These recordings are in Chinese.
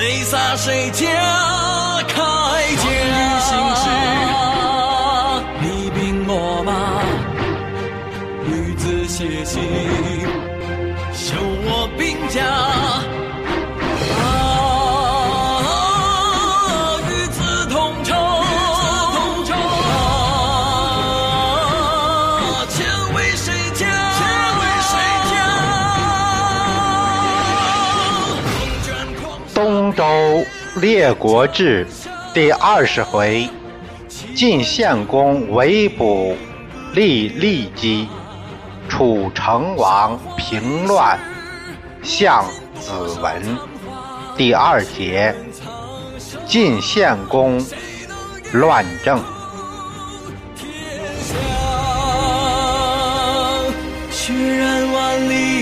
泪洒谁家铠甲？你兵我马，女子写信，修我兵甲。列国志第二十回，晋献公围捕立利基，楚成王平乱相子文。第二节，晋献公乱政。血染万里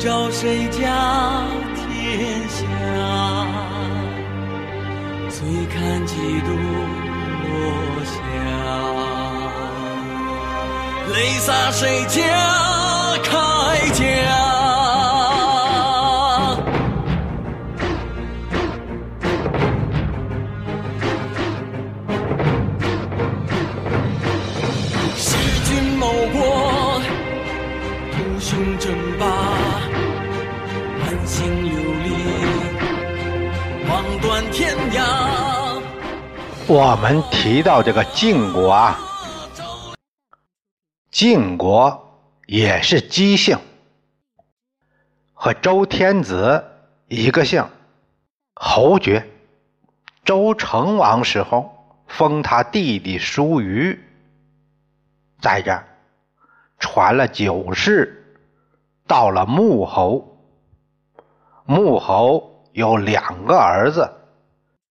照谁家天下？醉看几度落霞。泪洒谁家铠甲？我们提到这个晋国啊，晋国也是姬姓，和周天子一个姓，侯爵。周成王时候封他弟弟叔虞在这儿，传了九世，到了穆侯。穆侯有两个儿子，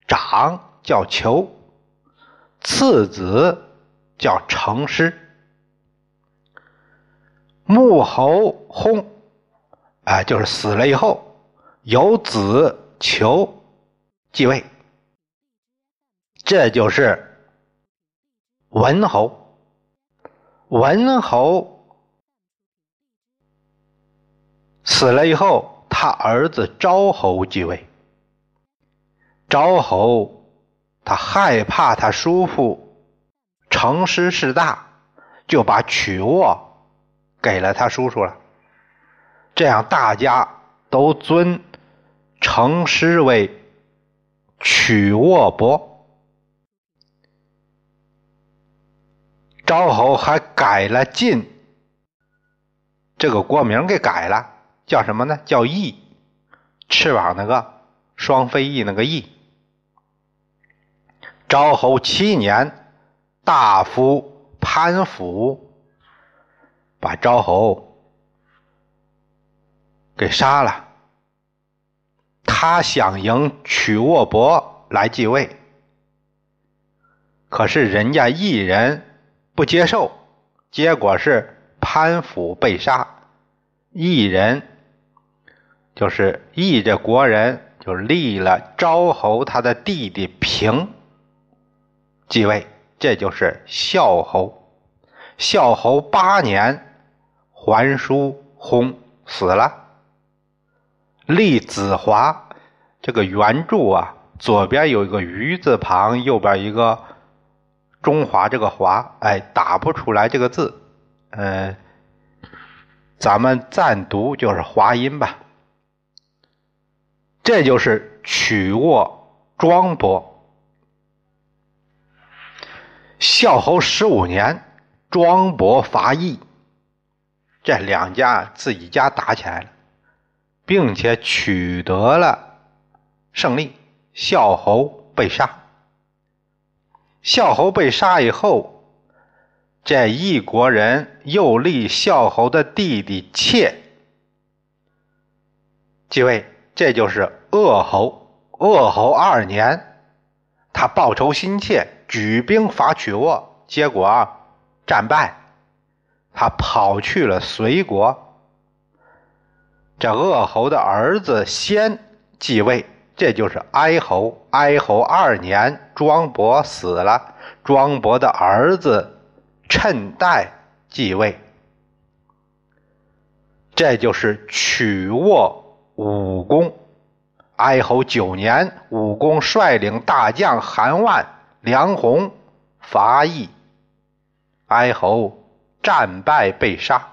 长叫求。次子叫成师，穆侯薨，啊，就是死了以后，有子求继位，这就是文侯。文侯死了以后，他儿子昭侯继位，昭侯。他害怕他叔父成师势大，就把曲沃给了他叔叔了。这样大家都尊成师为曲沃伯。昭侯还改了晋这个国名，给改了，叫什么呢？叫翼，翅膀那个双飞翼那个翼。昭侯七年，大夫潘甫把昭侯给杀了。他想迎曲沃伯来继位，可是人家异人不接受，结果是潘甫被杀。异人就是异这国人，就立了昭侯他的弟弟平。继位，这就是孝侯。孝侯八年，桓叔薨死了。立子华，这个原著啊，左边有一个鱼字旁，右边一个中华这个华，哎，打不出来这个字，嗯，咱们暂读就是华音吧。这就是曲沃庄伯。孝侯十五年，庄伯伐邑，这两家自己家打起来了，并且取得了胜利。孝侯被杀。孝侯被杀以后，这一国人又立孝侯的弟弟妾继位，这就是鄂侯。鄂侯二年，他报仇心切。举兵伐曲沃，结果战败，他跑去了隋国。这鄂侯的儿子先继位，这就是哀侯。哀侯二年，庄伯死了，庄伯的儿子趁代继位。这就是曲沃武功。哀侯九年，武功率领大将韩万、梁鸿伐邑，哀侯战败被杀。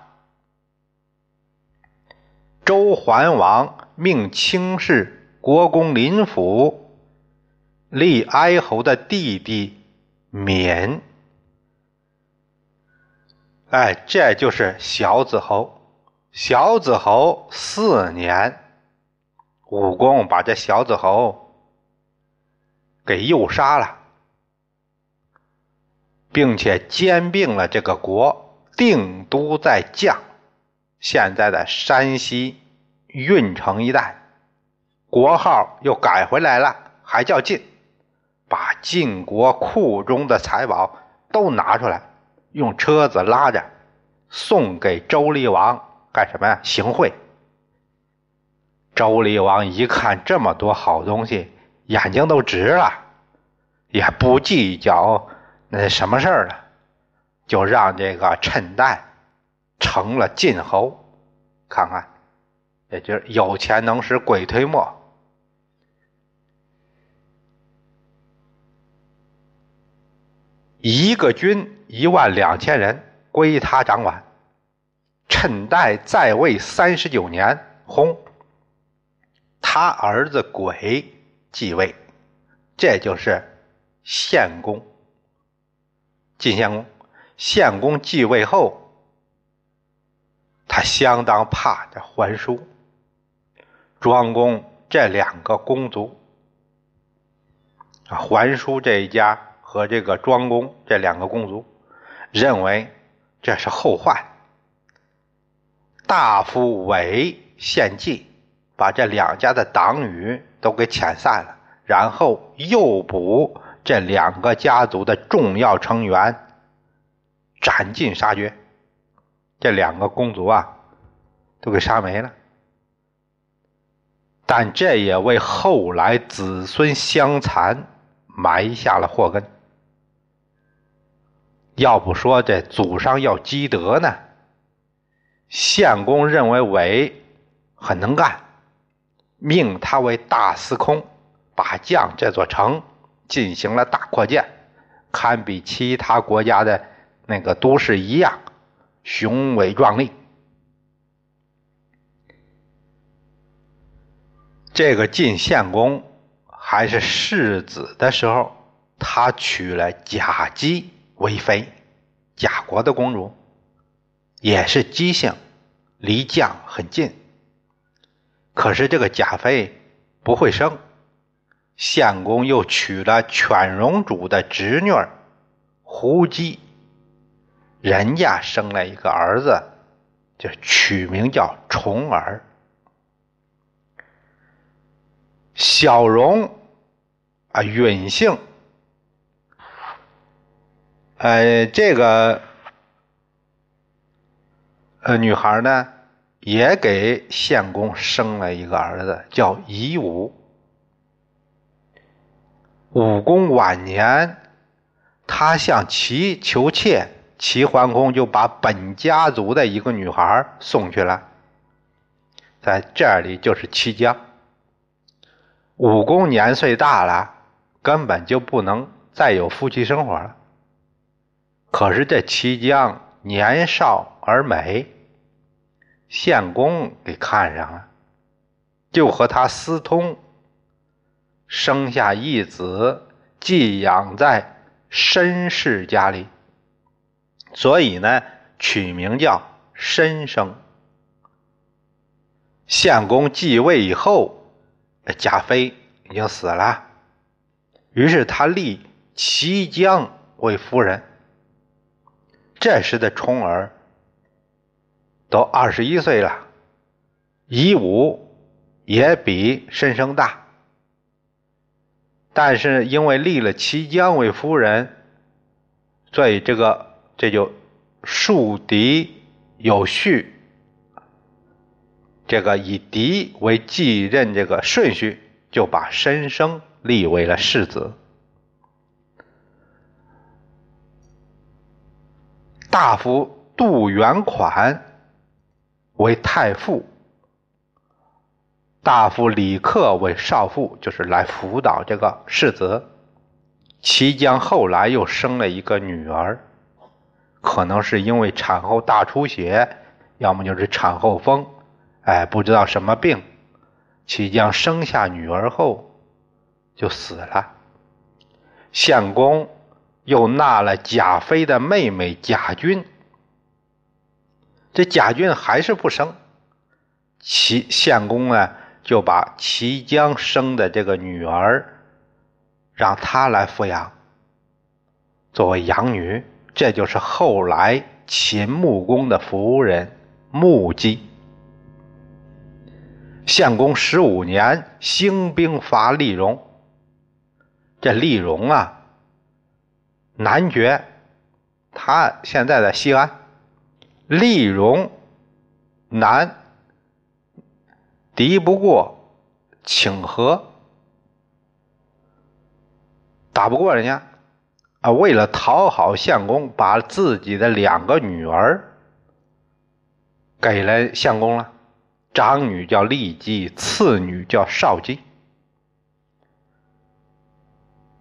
周桓王命卿士国公林甫立哀侯的弟弟免。哎，这就是小子侯。小子侯四年，武公把这小子侯给诱杀了，并且兼并了这个国，定都在绛，现在的山西运城一带，国号又改回来了，还叫晋，把晋国库中的财宝都拿出来，用车子拉着送给周厉王。干什么呀？行贿。周厉王一看这么多好东西，眼睛都直了，也不计较那什么事儿呢，就让这个陈代成了晋侯。看看，也就是有钱能使鬼推磨。一个军一万两千人归他掌管。趁代在位三十九年，薨。他儿子鬼继位，这就是献公。晋献公，献公继位后，他相当怕这桓叔、庄公这两个公族。啊，桓叔这一家和这个庄公这两个公族，认为这是后患。大夫韦献计，把这两家的党羽都给遣散了，然后诱捕这两个家族的重要成员，斩尽杀绝。这两个公族啊，都给杀没了。但这也为后来子孙相残埋下了祸根。要不说这祖上要积德呢？献公认为韦很能干，命他为大司空，把将这座城进行了大扩建，堪比其他国家的那个都市一样雄伟壮丽。这个晋献公还是世子的时候，他娶了贾姬为妃，贾国的公主。也是姬姓，离绛很近。可是这个贾妃不会生，献公又娶了犬戎主的侄女胡姬，人家生了一个儿子，就取名叫重耳。小荣啊，允姓，呃，这个。呃，女孩呢，也给献公生了一个儿子，叫夷吾。武公晚年，他向齐求妾，齐桓公就把本家族的一个女孩送去了。在这里就是齐姜。武公年岁大了，根本就不能再有夫妻生活了。可是这齐姜年少而美。献公给看上了，就和他私通，生下一子，寄养在申氏家里，所以呢，取名叫申生。献公继位以后，贾妃已经死了，于是他立齐姜为夫人。这时的重耳。都二十一岁了，夷吾也比申生大，但是因为立了齐姜为夫人，所以这个这就树敌有序，这个以嫡为继任这个顺序就把申生立为了世子。大夫杜元款为太傅，大夫李克为少傅，就是来辅导这个世子。齐姜后来又生了一个女儿，可能是因为产后大出血，要么就是产后风，哎，不知道什么病。齐姜生下女儿后就死了。献公又纳了贾妃的妹妹贾君，这贾君还是不生，齐献公呢就把齐姜生的这个女儿。让她来抚养，作为养女，这就是后来秦穆公的夫人穆姬。献公十五年，兴兵伐丽戎。这丽戎啊，男爵，他现在在西安。丽戎男，敌不过请和。打不过人家，啊！为了讨好相公，把自己的两个女儿给了相公了。长女叫丽姬，次女叫少姬。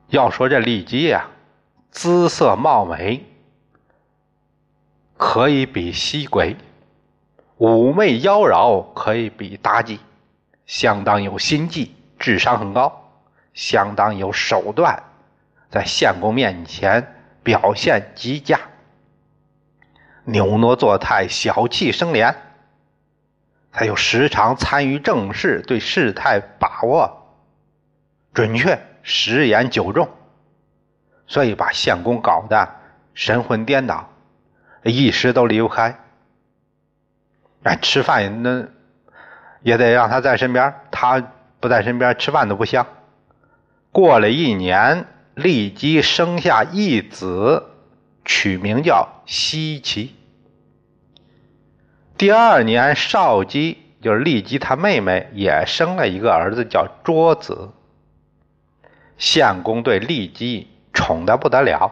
要说这丽姬呀，姿色貌美，可以比西鬼；妩媚妖娆，可以比妲己。相当有心计，智商很高，相当有手段。在相公面前表现极佳，扭挪作态，小气生怜。他又时常参与政事，对事态把握准确，十言九重，所以把相公搞得神魂颠倒，一时都离不开。哎，吃饭那也得让他在身边，他不在身边，吃饭都不香。过了一年。立即生下一子，取名叫西岐。第二年，少姬就是骊姬他妹妹也生了一个儿子，叫卓子。献公对骊姬宠的不得了，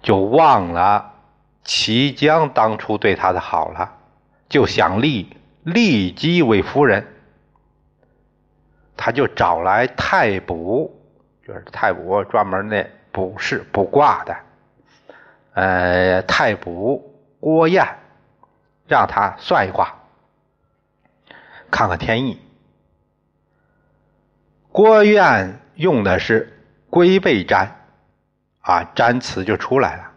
就忘了齐姜当初对他的好了，就想立立姬为夫人，他就找来太卜。就是太卜专门那卜筮卜卦的，呃，太卜郭燕，让他算一卦，看看天意。郭燕用的是龟背占，啊，占词就出来了，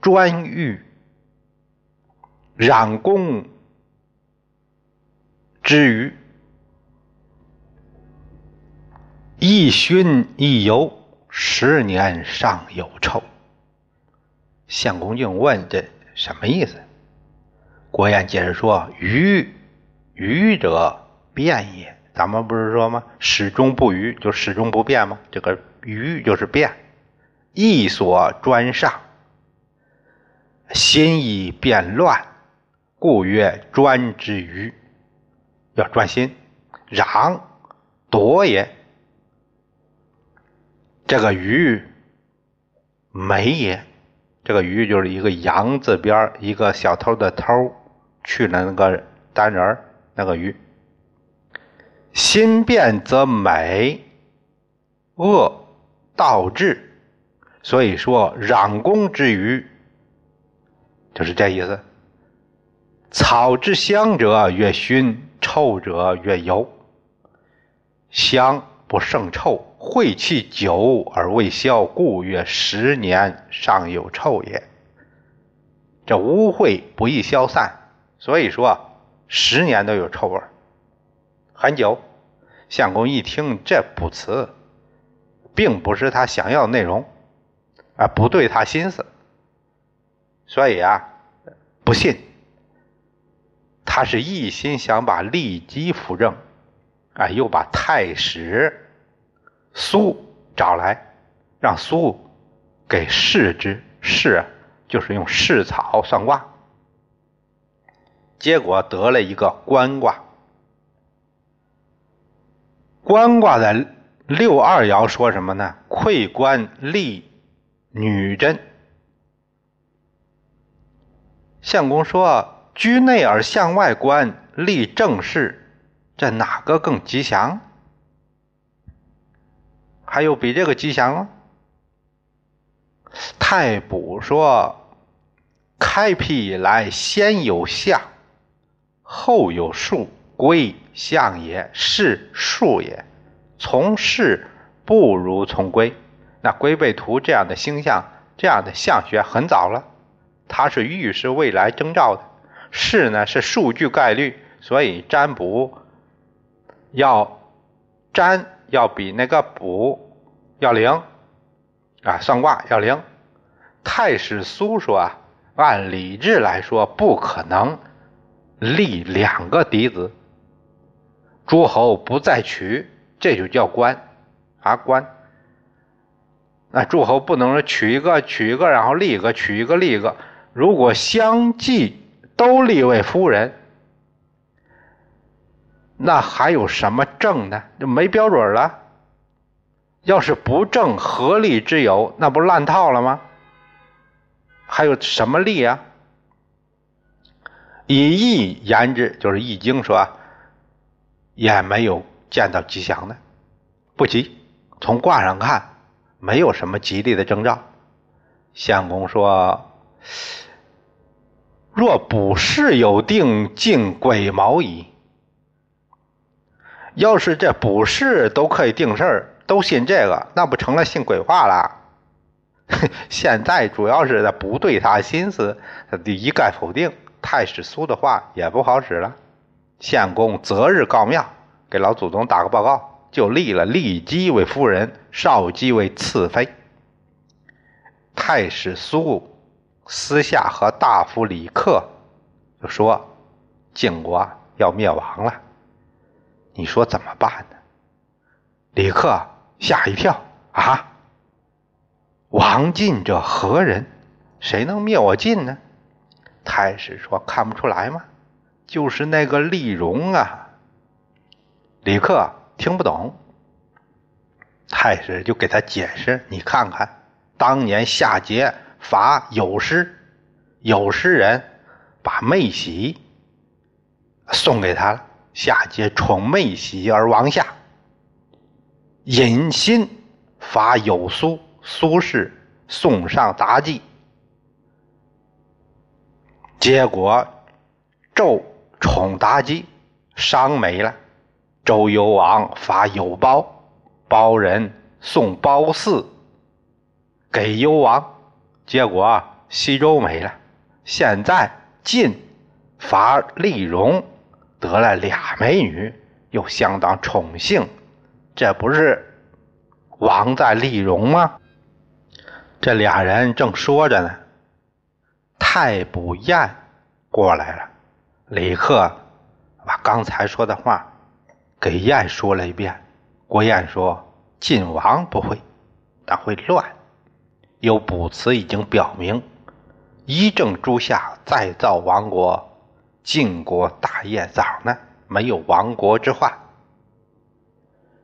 专欲染宫之余。一熏一油，十年尚有臭。相公就问：“这什么意思？”郭燕解释说：“愚，愚者变也。咱们不是说吗？始终不渝，就始终不变吗？这个愚就是变，意所专上，心意变乱，故曰专之愚。要专心，攘夺也。”这个鱼没也，这个鱼就是一个羊字边一个小偷的偷去了那个单人那个鱼。心变则美，恶道至，所以说攘公之鱼就是这意思。草之香者越熏，臭者越油，香不胜臭。晦气久而未消，故曰十年尚有臭也。这污秽不易消散，所以说十年都有臭味很久。相公一听这卜辞，并不是他想要的内容，啊，不对他心思，所以啊，不信。他是一心想把利基扶正，啊，又把太史。苏找来，让苏给试之，试就是用试草算卦，结果得了一个官卦。官卦的六二爻说什么呢？馈官立女贞。相公说：“居内而向外观，立正事，这哪个更吉祥？还有比这个吉祥吗？”太卜说：“开辟以来，先有象，后有数。”龟象也，是数也。从事不如从龟。那龟背图这样的星象，这样的象学很早了，它是预示未来征兆的。是呢，是数据概率，所以占卜要占要比那个卜要灵啊，算卦要灵。太史苏说啊，按理智来说，不可能立两个嫡子。诸侯不再娶，这就叫官啊官。那诸侯不能说娶一个娶一个，然后立一个娶一个立一个。如果相继都立为夫人，那还有什么正呢？就没标准了。要是不正合立之有，那不乱套了吗？还有什么立啊？以易言之，就是《易经》说。也没有见到吉祥的，不吉。从卦上看，没有什么吉利的征兆。相公说：“若卜筮有定，尽鬼谋矣。要是这卜筮都可以定事儿，都信这个，那不成了信鬼话了？现在主要是他不对他心思，他一概否定。太史苏的话也不好使了。”相公择日告庙，给老祖宗打个报告，就立了骊姬为夫人，少姬为次妃。太史苏私下和大夫李克就说：“晋国要灭亡了，你说怎么办呢？”李克吓一跳：“啊，王晋者何人？谁能灭我晋呢？”太史说：“看不出来吗？”就是那个丽荣啊，李克听不懂，太史就给他解释：“你看看，当年夏桀伐有师，有师人把妹喜送给他了，夏桀宠妹喜而亡夏。尹辛伐有苏，苏氏送上妲己，结果纣。”宠妲己，伤没了。周幽王伐有包，包人送褒姒给幽王，结果西周没了。现在晋伐丽戎，得了俩美女，又相当宠幸，这不是王在丽戎吗？这俩人正说着呢，太卜晏过来了。李克把刚才说的话给晏说了一遍。郭晏说：“晋王不会，但会乱。有卜辞已经表明，一正诸夏，再造王国。晋国大业早呢，没有亡国之患。”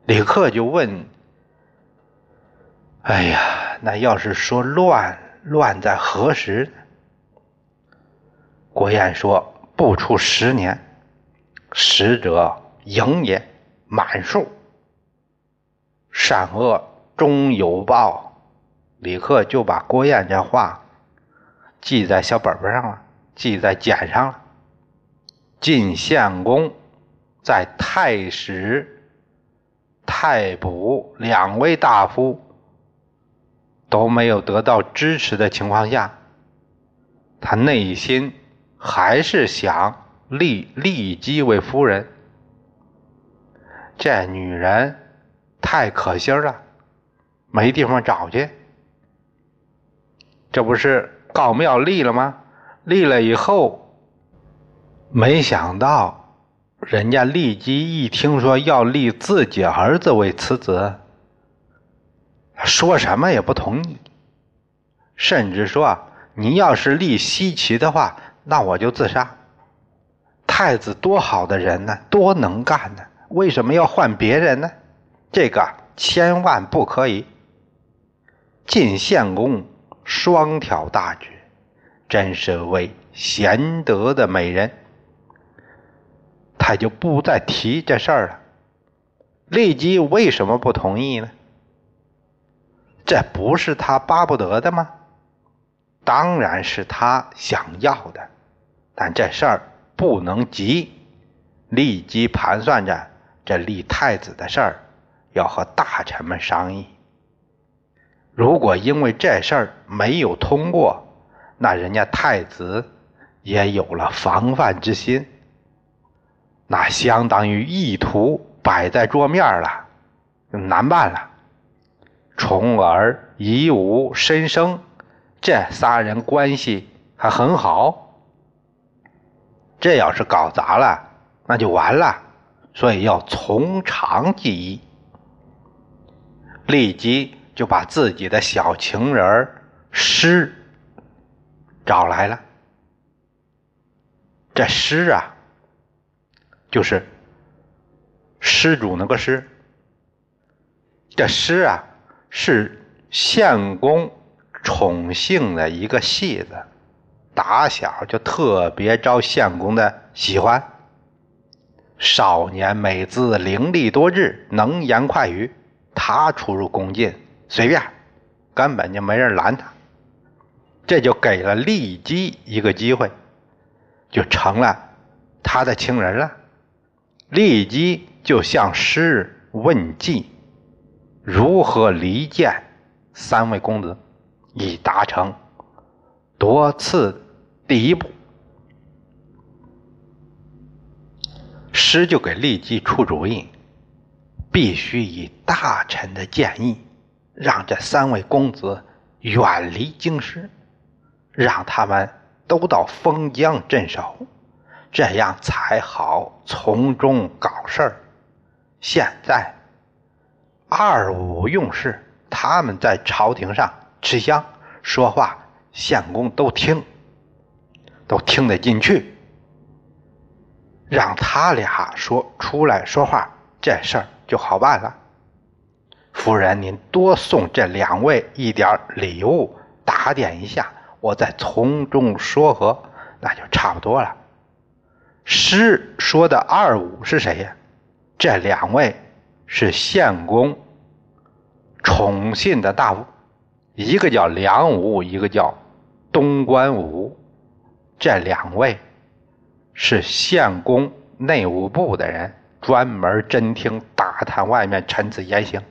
李克就问：“哎呀，那要是说乱，乱在何时？”郭晏说。不出十年，使者盈也，满数。善恶终有报。李克就把郭燕这话记在小本本上了，记在简上了。晋献公在太史、太卜两位大夫都没有得到支持的情况下，他内心。还是想立骊姬为夫人，这女人太可心了，没地方找去。这不是告庙立了吗？立了以后，没想到人家骊姬一听说要立自己儿子为次子，说什么也不同意，甚至说你要是立西岐的话。那我就自杀。太子多好的人呢，多能干呢，为什么要换别人呢？这个千万不可以。晋献公双挑大举，真是位贤德的美人，他就不再提这事儿了。利基为什么不同意呢？这不是他巴不得的吗？当然是他想要的，但这事儿不能急。立即盘算着这立太子的事儿，要和大臣们商议。如果因为这事儿没有通过，那人家太子也有了防范之心，那相当于意图摆在桌面了，难办了。重耳、夷吾、申生这仨人关系还很好，这要是搞砸了，那就完了。所以要从长计议，立即就把自己的小情人师找来了。这师啊，就是施主那个师。这师啊。是献公宠幸的一个戏子，打小就特别招献公的喜欢。少年美姿，伶俐多智，能言快语。他出入宫禁，随便，根本就没人拦他。这就给了骊姬一个机会，就成了他的情人了。骊姬就向师问计。如何离间三位公子，以达成夺次第一步？师就给立即出主意，必须以大臣的建议，让这三位公子远离京师，让他们都到封疆镇守，这样才好从中搞事儿。现在。二五用事，他们在朝廷上吃香，说话相公都听，都听得进去。让他俩说出来说话，这事儿就好办了。夫人，您多送这两位一点礼物，打点一下，我再从中说和，那就差不多了。诗说的二五是谁呀？这两位是献公。宠信的大夫，一个叫梁武，一个叫东关武，这两位是县公内务部的人，专门侦听打探外面臣子言行，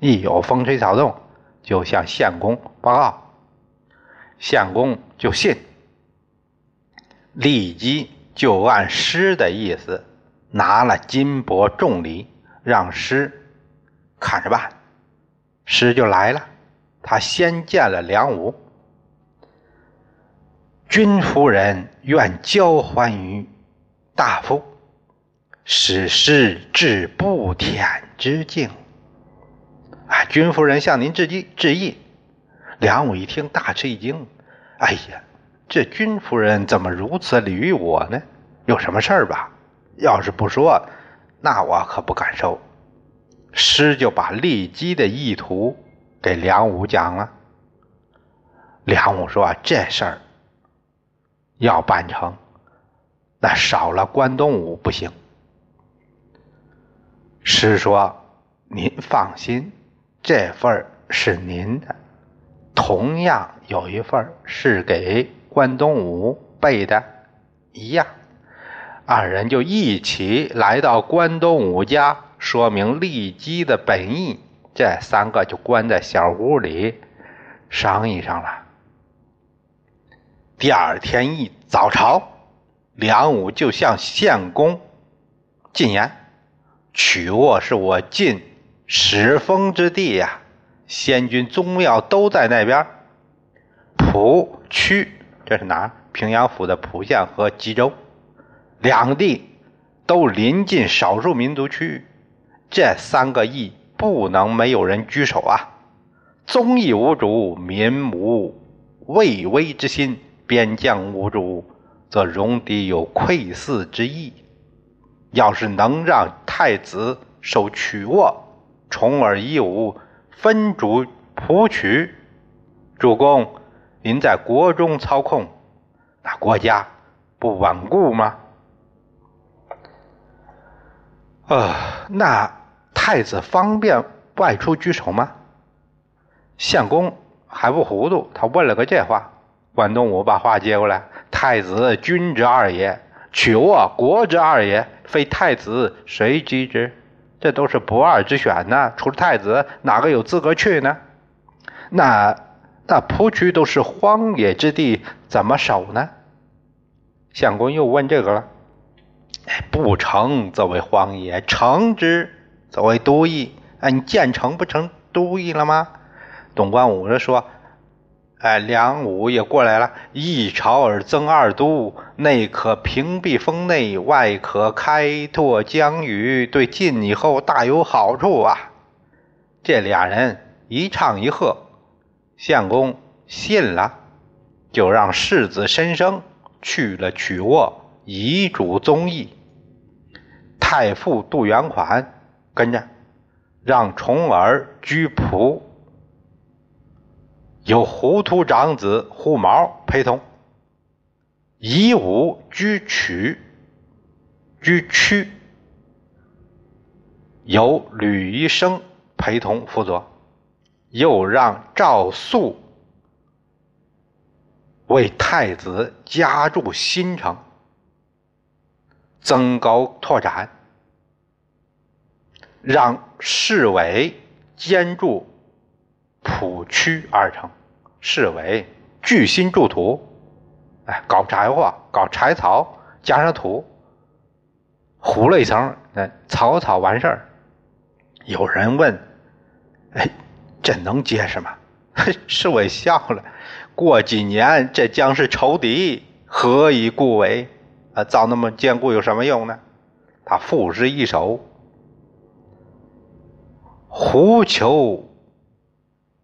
一有风吹草动，就向县公报告，县公就信，立即就按师的意思拿了金帛重礼，让师看着办。师就来了，他先见了梁武。君夫人愿交还于大夫，使师至不舔之境。君夫人向您致意致意。梁武一听，大吃一惊。哎呀，这君夫人怎么如此礼遇我呢？有什么事儿吧？要是不说，那我可不敢收。师就把利姬的意图给梁武讲了。梁武说：“这事儿要办成，那少了关东武不行。”师说：“您放心，这份是您的，同样有一份是给关东武备的，一样。”二人就一起来到关东武家。说明利基的本意，这三个就关在小屋里商议上了。第二天一早朝，梁武就向献公进言：“曲沃是我晋始封之地呀，先君宗庙都在那边。蒲区这是哪？平阳府的蒲县和吉州两地都临近少数民族区域。”这三个邑不能没有人居首啊！宗义无主，民无畏威之心；边将无主，则戎狄有窥伺之意。要是能让太子受曲沃，重耳夷吾分主蒲曲。主公，您在国中操控，那国家不稳固吗？呃，那太子方便外出居守吗？相公还不糊涂，他问了个这话。关东武把话接过来：“太子君之二也，取沃国之二也，非太子谁及之？这都是不二之选呢。除了太子，哪个有资格去呢？那那蒲区都是荒野之地，怎么守呢？”相公又问这个了：“不成则为荒野，成之则为都邑。哎，你建成不成都邑了吗？”董关武就说。哎，梁武也过来了。一朝而增二都，内可屏蔽风内，外可开拓疆域，对晋以后大有好处啊！这俩人一唱一和，相公信了，就让世子申生去了曲沃，遗嘱宗义。太傅杜元款跟着，让重耳居蒲。有糊涂长子胡毛陪同，以武居曲，居曲，由吕医生陪同辅佐，又让赵肃为太子加筑新城，增高拓展，让侍卫监筑。浦区二城，市委巨心筑土，哎，搞柴火，搞柴草，加上土，糊了一层，那草草完事儿。有人问：“哎，这能结实吗？” 侍卫笑了：“过几年这将是仇敌，何以故为？啊，造那么坚固有什么用呢？”他赋诗一首：“胡求。”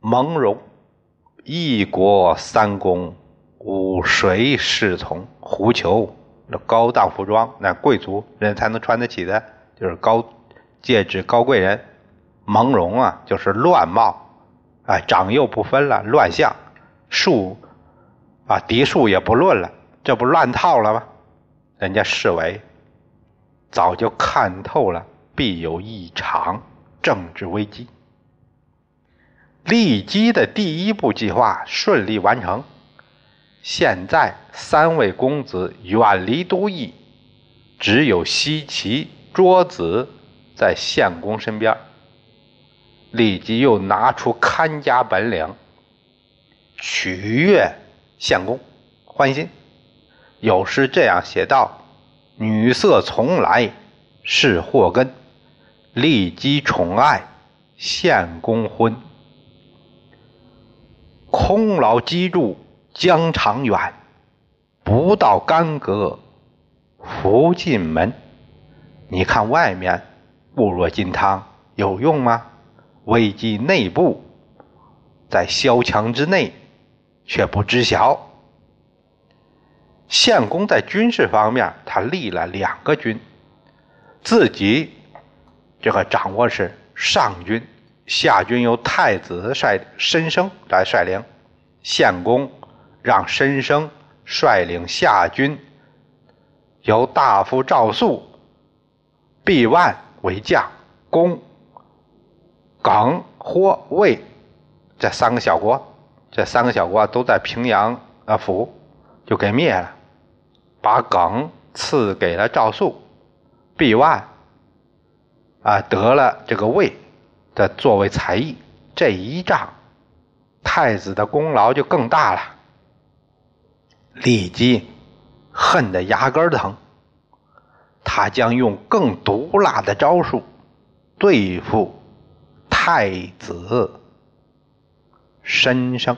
蒙荣，一国三公，吾谁侍从？胡求那高档服装，那贵族人才能穿得起的，就是高戒指高贵人。蒙荣啊，就是乱貌，哎，长幼不分了，乱相，庶啊，嫡庶也不论了，这不乱套了吗？人家侍卫早就看透了，必有一场政治危机。利基的第一步计划顺利完成。现在三位公子远离都邑，只有西岐、卓子在相公身边。立即又拿出看家本领，取悦相公欢心。有诗这样写道：“女色从来是祸根，立基宠爱相公婚。”空劳机杼疆长远，不到干戈福进门。你看外面固若金汤有用吗？危机内部，在萧墙之内却不知晓。相公在军事方面，他立了两个军，自己这个掌握是上军。夏军由太子率申生来率领，献公让申生率领夏军，由大夫赵肃、毕万为将，攻耿、霍、魏这三个小国，这三个小国都在平阳啊府，就给灭了，把耿赐给了赵肃，毕万啊得了这个魏。的作为才艺，这一仗，太子的功劳就更大了。立即恨得牙根疼，他将用更毒辣的招数对付太子申生。